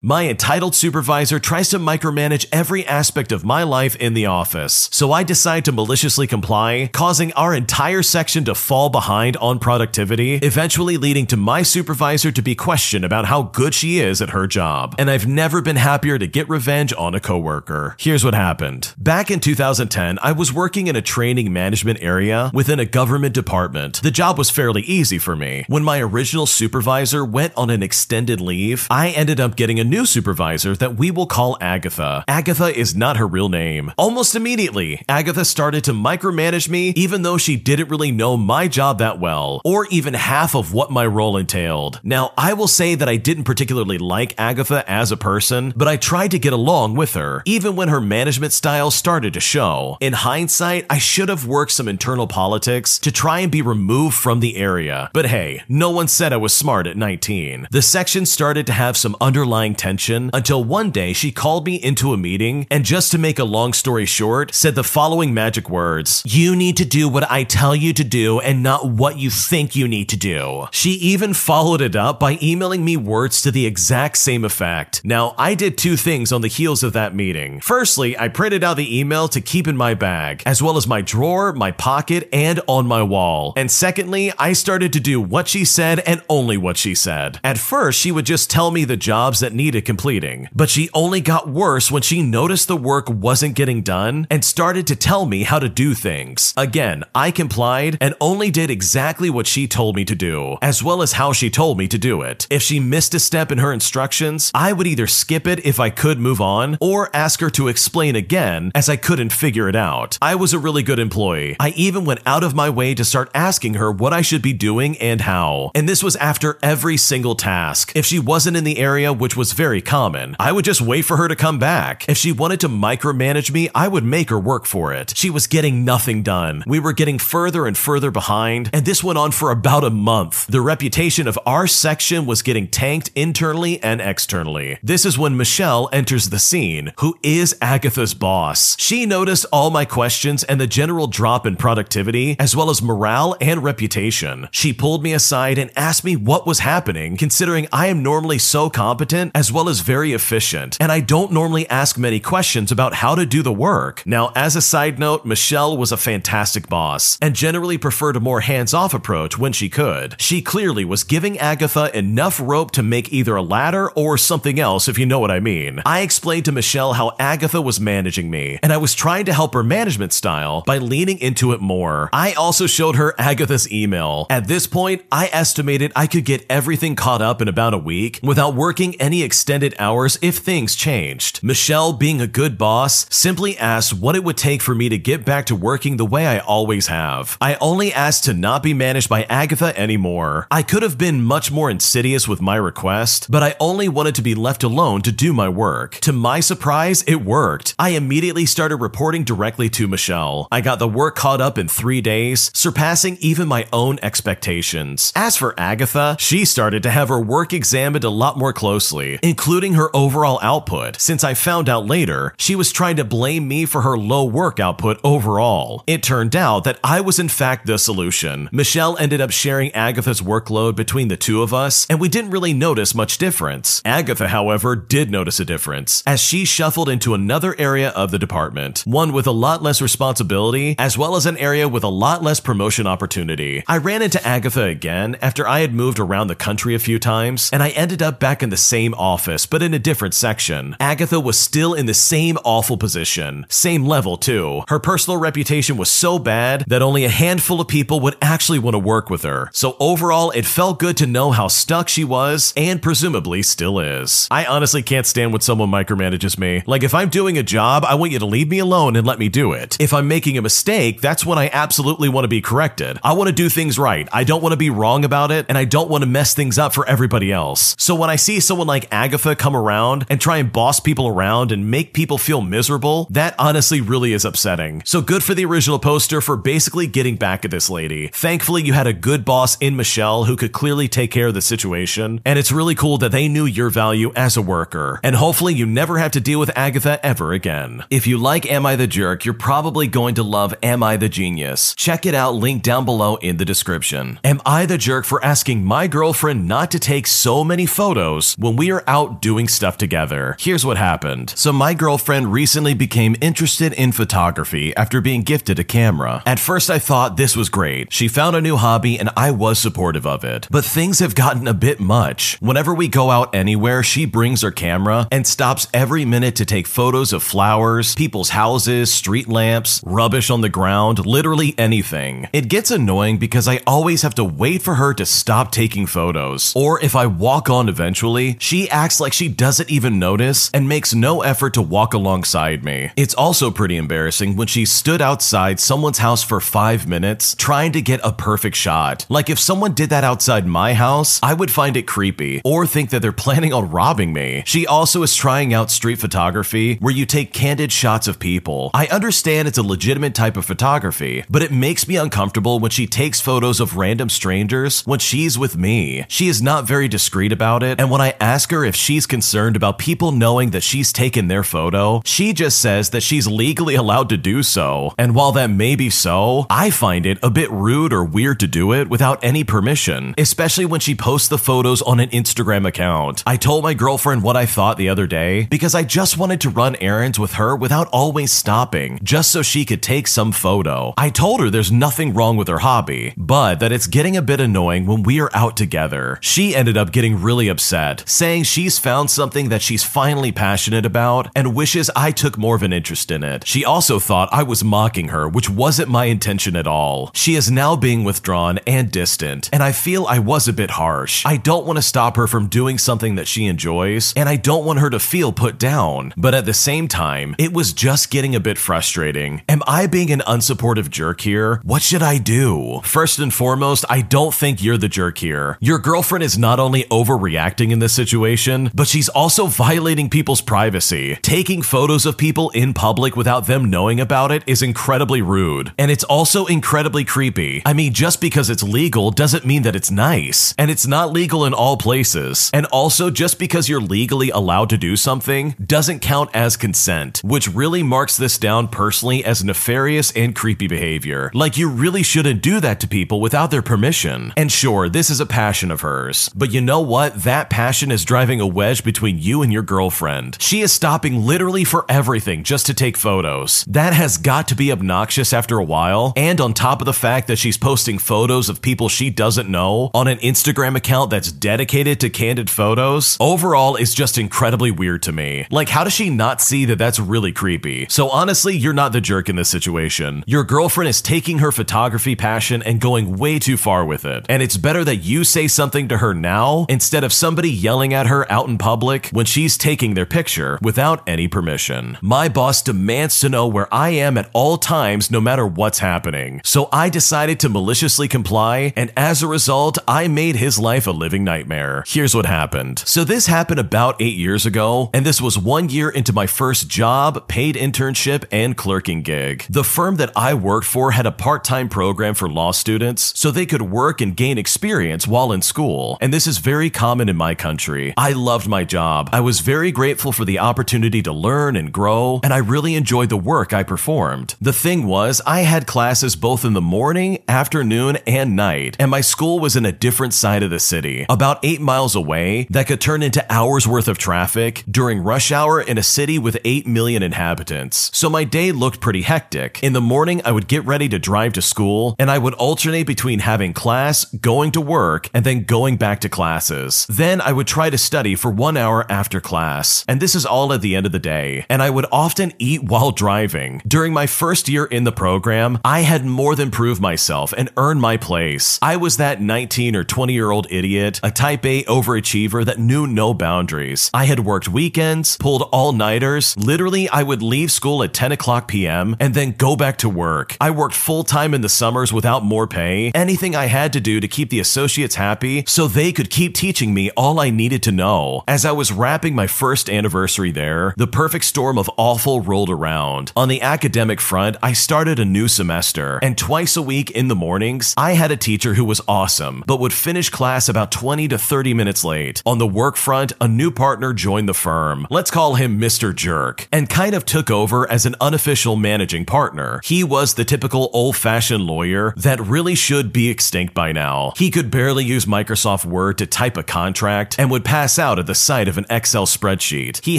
My entitled supervisor tries to micromanage every aspect of my life in the office, so I decide to maliciously comply, causing our entire section to fall behind on productivity, eventually leading to my supervisor to be questioned about how good she is at her job. And I've never been happier to get revenge on a coworker. Here's what happened. Back in 2010, I was working in a training management area within a government department. The job was fairly easy for me. When my original supervisor went on an extended leave, I ended up getting a new supervisor that we will call Agatha. Agatha is not her real name. Almost immediately, Agatha started to micromanage me even though she didn't really know my job that well, or even half of what my role entailed. Now, I will say that I didn't particularly like Agatha as a person, but I tried to get along with her, even when her management style started to show. In hindsight, I should have worked some internal politics to try and be removed from the area. But hey, no one said I was smart at 19. The section started to have some underlying tension until one day she called me into a meeting and just to make a long story short, said the following magic words You need to do what I tell you to do and not what you think you need to do. She even followed it up by emailing me words to the exact same effect. Now, I did two things on the heels of that meeting. Firstly, I printed out the email to keep in my bag, as well as my drawer, my pocket, and on my wall. And secondly, I started to do what she said and only what she said. At first, she would just tell me the jobs that needed completing, but she only got worse when she noticed the work wasn't getting done and started to tell me how to do things. Again, I complied and only did exactly what she told me to do, as well as how she told me to do it. If she missed a step in her instructions, I would either skip it if I could move on, or ask her to explain again as I couldn't figure it out. I was a really good employee. I even went out of my way to start asking her what I should be doing and how. And this was after every single task. If she wasn't in the area, which was very common, I would just wait for her to come back. If she wanted to micromanage me, I would make her work for it. She was getting nothing done. We were getting further and further behind, and this went on for about a month. The reputation of our section was getting tanked internally and externally. This is when Michelle enters the scene, who is Agatha's boss. She noticed all my questions and the general drop in productivity, as well as morale and reputation. She pulled me aside and asked me what was happening, considering I am normally so competent as well as very efficient, and I don't normally ask many questions about how to do the work. Now, as a side note, Michelle was a fantastic boss and generally preferred a more hands off approach when she could. She clearly was giving Agatha enough rope to make either a ladder or something else, if you know what I mean. I explained to Michelle how Agatha was managing me, and I was trying to help her management style by leaning into it more. I also showed her Agatha's email. At this point, I estimated I could get everything caught up in about a week without working any extended hours if things changed. Michelle, being a good boss, simply asked what it would take for me to get back to working the way I always have. I only asked to not be managed by Agatha anymore. I could have been much more insidious with my request, but I only wanted to be left alone to do my work. To my surprise, it worked. I immediately started reporting directly to Michelle. I got the work caught up in three days, surpassing even my own expectations. As for Agatha, she started to have her work examined a lot more closely, including her overall output, since I found out later she was trying to blame me for her low work output overall. It turned out that I was in fact the solution. Michelle ended up sharing Agatha's workload between the two of us, and we didn't really notice much difference. Agatha, however, did notice a difference, as she shuffled into another area of the department, one with a lot less responsibility, as well as an area with a lot less promotion opportunity. I ran into Agatha again after I had moved around the country a few times, and I ended up back in the same office, but in a different section. Agatha was still in the same awful position, same level too. Her personal reputation was so bad that only a handful of people would actually want to work with her. So overall, it felt good to know how stuck she was, and presumably still is. I honestly can't stand when someone micromanages me. Like, if I'm doing a job, I want you to leave me alone and let me do it. If I'm making a mistake, that's when I absolutely want to be corrected. I want to do things right. I don't want to be wrong about it, and I don't want to mess things up for everybody else. So when I see someone like Agatha come around and try and boss people around and make people feel miserable, that honestly really is upsetting. So good for the original poster for basically getting back at this lady. Thankfully, you had a good boss in Michelle who could clearly take care of the situation, and it's really cool that they knew your value as a worker. And hopefully, you never have to deal with Agatha ever again. If you like Am I the Jerk, you're probably going to love Am I the Genius. Check it out, link down below in the description. Am I the jerk for asking my girlfriend not to take so many photos when we are out doing stuff together. Here's what happened. So, my girlfriend recently became interested in photography after being gifted a camera. At first, I thought this was great. She found a new hobby and I was supportive of it. But things have gotten a bit much. Whenever we go out anywhere, she brings her camera and stops every minute to take photos of flowers, people's houses, street lamps, rubbish on the ground, literally anything. It gets annoying because I always have to wait for her to stop taking photos. Or if I walk on eventually, she acts like she doesn't even notice and makes no effort to walk alongside me. It's also pretty embarrassing when she stood outside someone's house for five minutes trying to get a perfect shot. Like if someone did that outside my house, I would find it creepy or think that they're planning on robbing me. She also is trying out street photography where you take candid shots of people. I understand it's a legitimate type of photography, but it makes me uncomfortable when she takes photos of random strangers when she's with me. She is not very discreet about it, and when I ask her if she's concerned about people knowing that she's taken their photo, she just says that she's legally allowed to do so. And while that may be so, I find it a bit rude or weird to do it without any permission, especially when she posts the photos on an Instagram account. I told my girlfriend what I thought the other day because I just wanted to run errands with her without always stopping, just so she could take some photo. I told her there's nothing wrong with her hobby, but that it's getting a bit annoying when we are out together. She ended up getting really upset, saying she's found something that she's finally passionate about and wishes I took more of an interest in it. She also thought I was mocking her, which wasn't my intention at all. She is now being withdrawn and distant, and I feel I was a bit harsh. I don't want to stop her from doing something that she enjoys, and I don't want her to feel put down. But at the same time, it was just getting a bit frustrating. Am I being an unsupportive jerk here? What should I do? First and foremost, I don't think you're the jerk here. Your girlfriend is not only overreacting in this situation, but she's also violating people's privacy. Taking photos of people in public without them knowing about it is incredibly rude. And it's also incredibly creepy. I mean, just because it's legal doesn't mean that it's nice. And it's not legal in all places. And also, just because you're legally allowed to do something doesn't count as consent, which really marks this down personally as nefarious and creepy behavior. Like, you really shouldn't do that to people without their permission. And sure, this is a passion of hers. But you know what? That passion is driving a wedge between you and your girlfriend. She is stopping literally for everything just to take photos. That has got to be obnoxious after a while. And on top of the fact that she's posting photos of people she doesn't know on an Instagram account that's dedicated to candid photos, overall is just incredibly weird to me. Like, how does she not see that that's really creepy? So honestly, you're not the jerk in this situation. Your girlfriend is taking her photography passion and going way too far with it. And it's better that you say something to her now instead of somebody yelling at her out in public when she's taking their picture without any permission. My boss demands to know where I am at all times, no matter what's happening. So I decided to maliciously comply, and as a result, I made his life a living nightmare. Here's what happened. So this happened about eight years ago, and this was one year into my first job, paid internship, and clerking gig. The firm that I worked for had a part time program for law students so they could work and gain experience while in school, and this is very common in my country. I loved my job. I was very grateful for the opportunity to learn and grow, and I really enjoyed the work I performed. The thing was, I had classes both in the morning, afternoon, and night, and my school was in a different side of the city, about eight miles away, that could turn into hours worth of traffic during rush hour in a city with 8 million inhabitants. So my day looked pretty hectic. In the morning, I would get ready to drive to school, and I would alternate between having class, going to work, and then going back to classes. Then I would try to study for one hour after class, and this is all at the end of the day. And I would often eat while driving. During my first year in the program, I had more than proved myself and earned my place. I was that 19 or 20 year old idiot, a type A overachiever that knew no boundaries. I had worked weekends, pulled all nighters. Literally, I would leave school at 10 o'clock p.m. and then go back to work. I worked full time in the summers without more pay, anything I had to do to keep the associates happy so they could keep teaching me all I needed to know. As I was wrapping my first anniversary there, the perfect storm of awful rolled around. On the academic front, I started a new semester, and twice a week in the mornings, I had a teacher who was awesome, but would finish class about 20 to 30 minutes late. On the work front, a new partner joined the firm. Let's call him Mr. Jerk, and kind of took over as an unofficial managing partner. He was the typical old fashioned lawyer that really should be extinct by now. He could barely use Microsoft Word to type a contract and would pass out at the sight of an Excel spreadsheet. He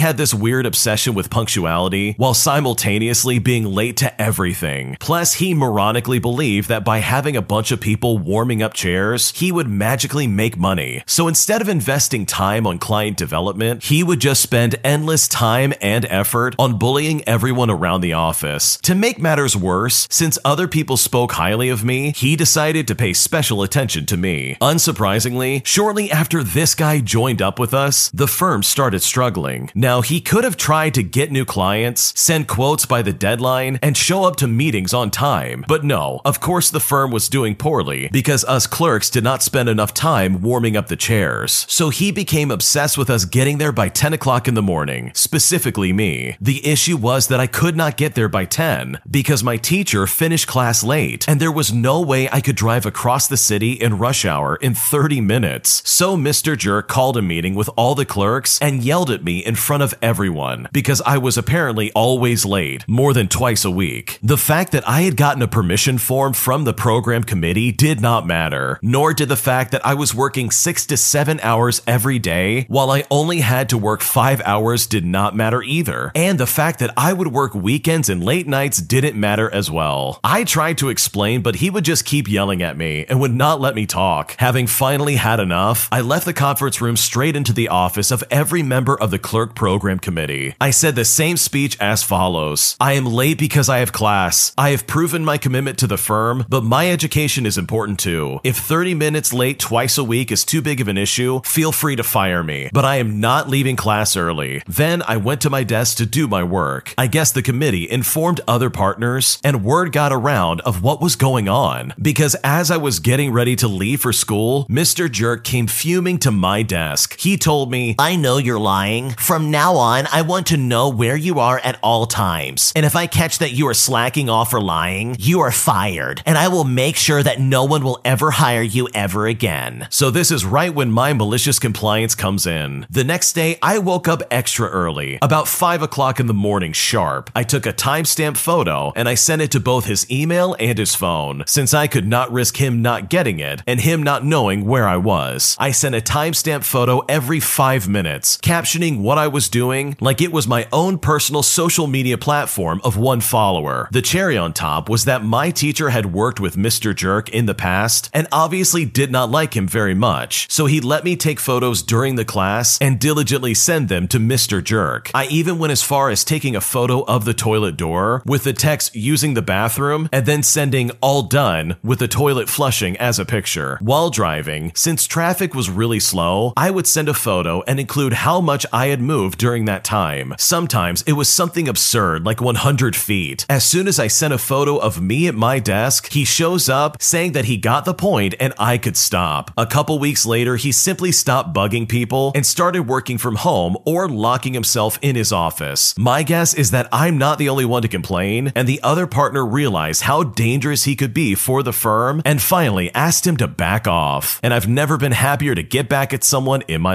had this weird obsession with punctuality while simultaneously being late to everything. Plus, he moronically believed that by having a bunch of people warming up chairs, he would magically make money. So instead of investing time on client development, he would just spend endless time and effort on bullying everyone around the office. To make matters worse, since other people spoke highly of me, he decided to pay special attention to me. Unsurprisingly, shortly after this guy joined up with us, the firm started struggling. Now, he could have tried to get new clients, send quotes by the deadline, and show up to meetings on time. But no, of course, the firm was doing poorly because us clerks did not spend enough time warming up the chairs. So he became obsessed with us getting there by 10 o'clock in the morning, specifically me. The issue was that I could not get there by 10 because my teacher finished class late and there was no way I could drive across the city in rush hour in 30 minutes. So Mr. Jerk called a meeting with all the clerks and yelled at me in front of everyone because I was apparently always late, more than twice a week. The fact that I had gotten a permission form from the program committee did not matter, nor did the fact that I was working six to seven hours every day while I only had to work five hours did not matter either. And the fact that I would work weekends and late nights didn't matter as well. I tried to explain, but he would just keep yelling at me and would not let me talk. Having finally had enough, I left the conference room straight into the office of every member of the clerk program committee. I said the same speech as follows I am late because I have class. I have proven my commitment to the firm, but my education is important too. If 30 minutes late twice a week is too big of an issue, feel free to fire me, but I am not leaving class early. Then I went to my desk to do my work. I guess the committee informed other partners, and word got around of what was going on. Because as I was getting ready to leave for school, Mr. Jerk came fuming to my desk. He told me, I know you're lying. From now on, I want to know where you are at all times. And if I catch that you are slacking off or lying, you are fired. And I will make sure that no one will ever hire you ever again. So this is right when my malicious compliance comes in. The next day, I woke up extra early, about 5 o'clock in the morning sharp. I took a timestamp photo and I sent it to both his email and his phone, since I could not risk him not getting it and him not knowing where I was. I sent a timestamp photo every 5 minutes, captioning what I was doing like it was my own personal social media platform of one follower. The cherry on top was that my teacher had worked with Mr. Jerk in the past and obviously did not like him very much, so he let me take photos during the class and diligently send them to Mr. Jerk. I even went as far as taking a photo of the toilet door with the text using the bathroom and then sending all done with the toilet flushing as a picture. While driving, since traffic was really slow, I would send a photo and include how much I had moved during that time. Sometimes it was something absurd like 100 feet. As soon as I sent a photo of me at my desk, he shows up saying that he got the point and I could stop. A couple weeks later, he simply stopped bugging people and started working from home or locking himself in his office. My guess is that I'm not the only one to complain, and the other partner realized how dangerous he could be for the firm and finally asked him to back off. And I've never been happier to get back at someone in my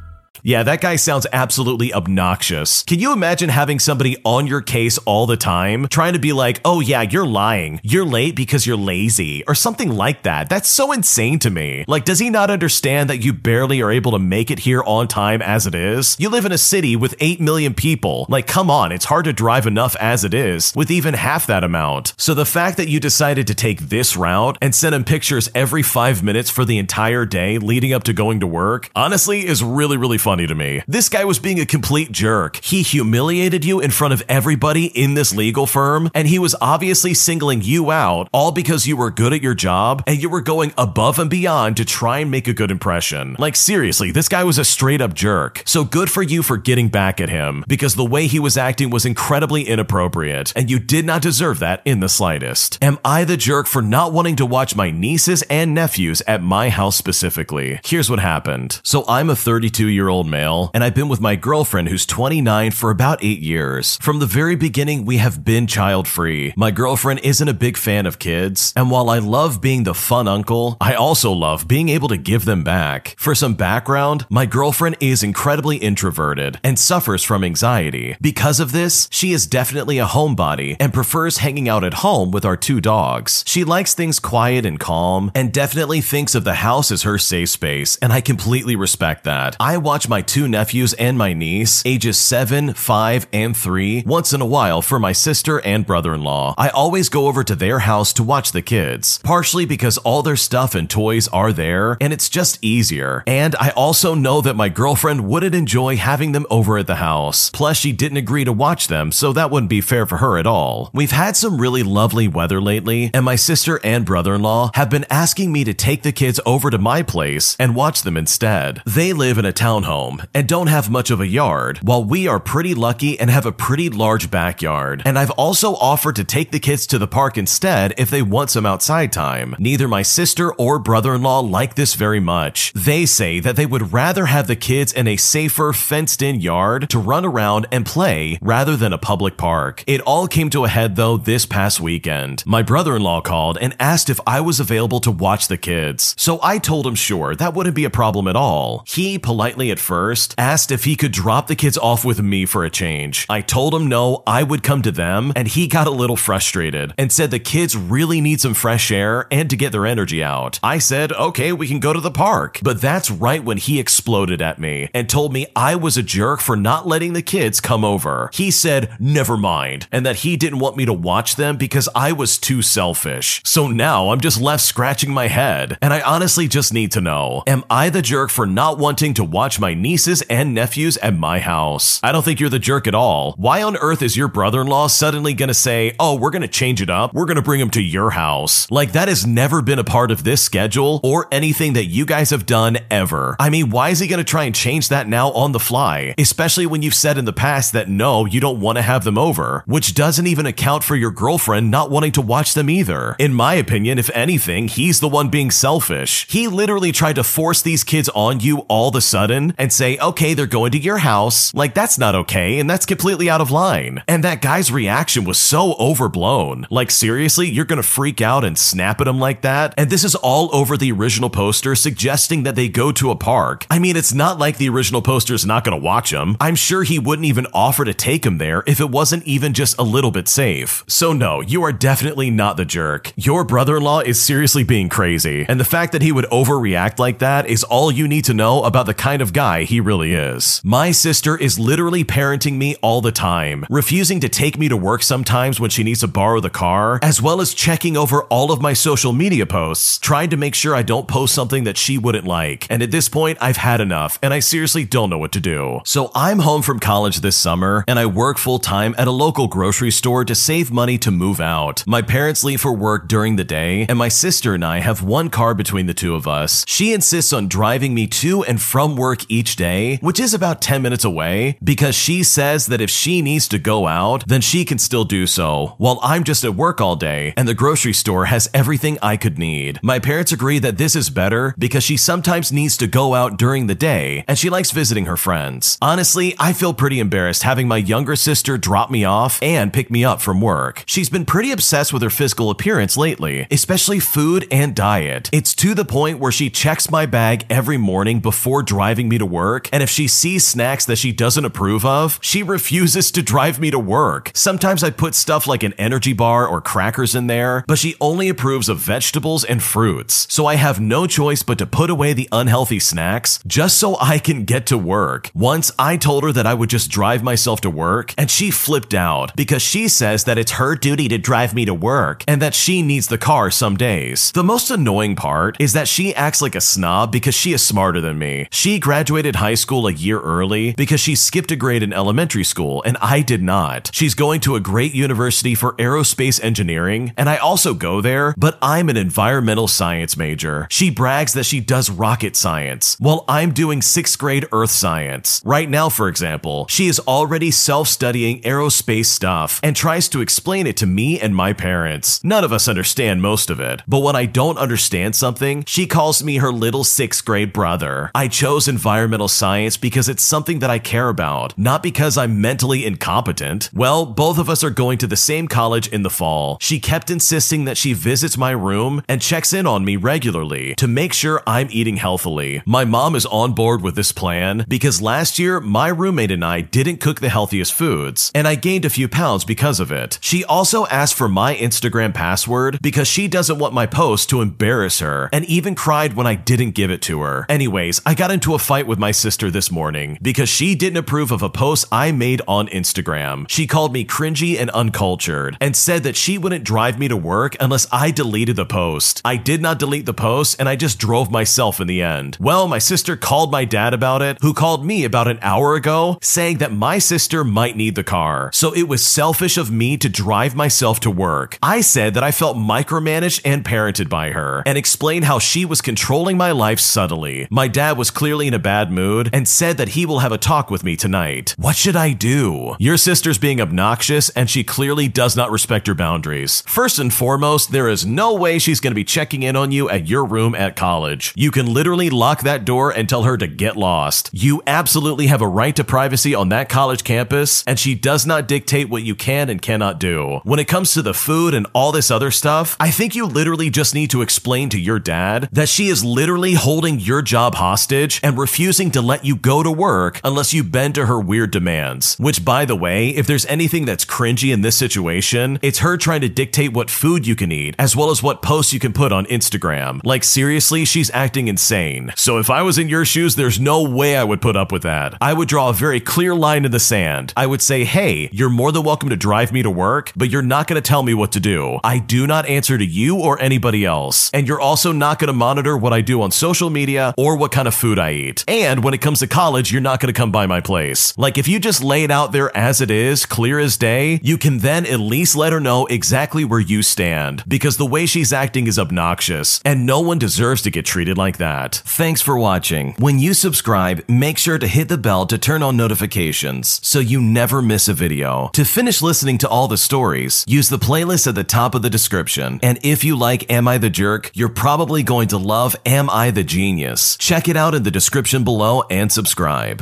Yeah, that guy sounds absolutely obnoxious. Can you imagine having somebody on your case all the time, trying to be like, oh yeah, you're lying. You're late because you're lazy, or something like that? That's so insane to me. Like, does he not understand that you barely are able to make it here on time as it is? You live in a city with 8 million people. Like, come on, it's hard to drive enough as it is, with even half that amount. So the fact that you decided to take this route and send him pictures every five minutes for the entire day leading up to going to work, honestly, is really, really funny to me. This guy was being a complete jerk. He humiliated you in front of everybody in this legal firm, and he was obviously singling you out all because you were good at your job and you were going above and beyond to try and make a good impression. Like, seriously, this guy was a straight up jerk. So good for you for getting back at him because the way he was acting was incredibly inappropriate, and you did not deserve that in the slightest. Am I the jerk for not wanting to watch my nieces and nephews at my house specifically? Here's what happened. So I'm a 32 year old male, and I've been with my girlfriend who's 29 for about eight years. From the very beginning, we have been child free. My girlfriend isn't a big fan of kids, and while I love being the fun uncle, I also love being able to give them back. For some background, my girlfriend is incredibly introverted and suffers from anxiety. Because of this, she is definitely a homebody and prefers hanging out at home with our two dogs. She likes things quiet and calm and definitely thinks of the house as her safe space, and I completely respect that. I watch my two nephews and my niece, ages 7, 5, and 3, once in a while for my sister and brother in law. I always go over to their house to watch the kids, partially because all their stuff and toys are there, and it's just easier. And I also know that my girlfriend wouldn't enjoy having them over at the house. Plus, she didn't agree to watch them, so that wouldn't be fair for her at all. We've had some really lovely weather lately, and my sister and brother in law have been asking me to take the kids over to my place and watch them instead. They live in a townhome home and don't have much of a yard, while we are pretty lucky and have a pretty large backyard. And I've also offered to take the kids to the park instead if they want some outside time. Neither my sister or brother in law like this very much. They say that they would rather have the kids in a safer, fenced in yard to run around and play rather than a public park. It all came to a head though this past weekend. My brother in law called and asked if I was available to watch the kids. So I told him sure, that wouldn't be a problem at all. He politely at first asked if he could drop the kids off with me for a change. I told him no, I would come to them, and he got a little frustrated and said the kids really need some fresh air and to get their energy out. I said, okay, we can go to the park. But that's right when he exploded at me and told me I was a jerk for not letting the kids come over. He said, never mind, and that he didn't want me to watch them because I was too selfish. So now I'm just left scratching my head, and I honestly just need to know Am I the jerk for not wanting to watch my nieces and nephews at my house? I don't think you're the jerk at all. Why on earth is your brother in law suddenly gonna say, oh, we're gonna change it up? We're gonna bring him to your house? Like, that has never been a part of this schedule or anything that you guys have done ever. I mean, why is he gonna try and change that now on the fly? Especially when you've said in the past that no, you don't wanna have them over, which doesn't even account for your girlfriend not wanting to watch them either. In my opinion, if anything, he's the one being selfish. He literally tried to force these kids on you all of a sudden and say, okay, they're going to your house. Like, that's not okay, and that's completely out of line. And that guy's reaction was so overblown. Like, seriously, you're gonna freak out and snap at him like that? And this is all over the original poster suggesting that they go to a park. I mean, it's not like the original poster's not gonna watch him. I'm sure he wouldn't even offer to take him there if it wasn't even just a little bit safe. So, no, you are definitely not the jerk. Your brother in law is seriously being crazy. And the fact that he would overreact like that is all you need to know about the kind of guy guy he really is. My sister is literally parenting me all the time, refusing to take me to work sometimes when she needs to borrow the car, as well as checking over all of my social media posts, trying to make sure I don't post something that she wouldn't like. And at this point, I've had enough, and I seriously don't know what to do. So I'm home from college this summer, and I work full time at a local grocery store to save money to move out. My parents leave for work during the day, and my sister and I have one car between the two of us. She insists on driving me to and from work each day, which is about 10 minutes away, because she says that if she needs to go out, then she can still do so, while I'm just at work all day, and the grocery store has everything I could need. My parents agree that this is better because she sometimes needs to go out during the day, and she likes visiting her friends. Honestly, I feel pretty embarrassed having my younger sister drop me off and pick me up from work. She's been pretty obsessed with her physical appearance lately, especially food and diet. It's to the point where she checks my bag every morning before driving me to work, and if she sees snacks that she doesn't approve of, she refuses to drive me to work. Sometimes I put stuff like an energy bar or crackers in there, but she only approves of vegetables and fruits. So I have no choice but to put away the unhealthy snacks just so I can get to work. Once I told her that I would just drive myself to work, and she flipped out because she says that it's her duty to drive me to work and that she needs the car some days. The most annoying part is that she acts like a snob because she is smarter than me. She graduated high school a year early because she skipped a grade in elementary school and I did not. She's going to a great university for aerospace engineering and I also go there, but I'm an environmental science major. She brags that she does rocket science while I'm doing sixth grade earth science. Right now, for example, she is already self studying aerospace stuff and tries to explain it to me and my parents. None of us understand most of it, but when I don't understand something, she calls me her little sixth grade brother. I chose environmental science because it's something that I care about, not because I'm mentally incompetent. Well, both of us are going to the same college in the fall. She kept insisting that she visits my room and checks in on me regularly to make sure I'm eating healthily. My mom is on board with this plan because last year my roommate and I didn't cook the healthiest foods, and I gained a few pounds because of it. She also asked for my Instagram password because she doesn't want my post to embarrass her, and even cried when I didn't give it to her. Anyways, I got into a fight with my sister this morning because she didn't approve of a post I made on Instagram. She called me cringy and uncultured and said that she wouldn't drive me to work unless I deleted the post. I did not delete the post and I just drove myself in the end. Well, my sister called my dad about it, who called me about an hour ago saying that my sister might need the car. So it was selfish of me to drive myself to work. I said that I felt micromanaged and parented by her and explained how she was controlling my life subtly. My dad was clearly in a bad mood and said that he will have a talk with me tonight. What should I do? Your sister's being obnoxious and she clearly does not respect your boundaries. First and foremost, there is no way she's going to be checking in on you at your room at college. You can literally lock that door and tell her to get lost. You absolutely have a right to privacy on that college campus, and she does not dictate what you can and cannot do. When it comes to the food and all this other stuff, I think you literally just need to explain to your dad that she is literally holding your job hostage and refusing to let you go to work unless you bend to her weird demands. Which, by the way, if there's anything that's cringy in this situation, it's her trying to dictate what food you can eat, as well as what posts you can put on Instagram. Like, seriously, she's acting insane. So if I was in your shoes, there's no way I would put up with that. I would draw a very clear line in the sand. I would say, hey, you're more than welcome to drive me to work, but you're not going to tell me what to do. I do not answer to you or anybody else. And you're also not going to monitor what I do on social media or what kind of food I eat. And when it comes to college, you're not going to come by my place. Like, if you just lay it out there as it is, clear as day, you can then at least let her know exactly where you stand. Because the way she's acting is obnoxious, and no one deserves to get treated like that. Thanks for watching. When you subscribe, make sure to hit the bell to turn on notifications so you never miss a video. To finish listening to all the stories, use the playlist at the top of the description. And if you like Am I the Jerk, you're probably going to love Am I the Genius. Check it out in the description below and subscribe.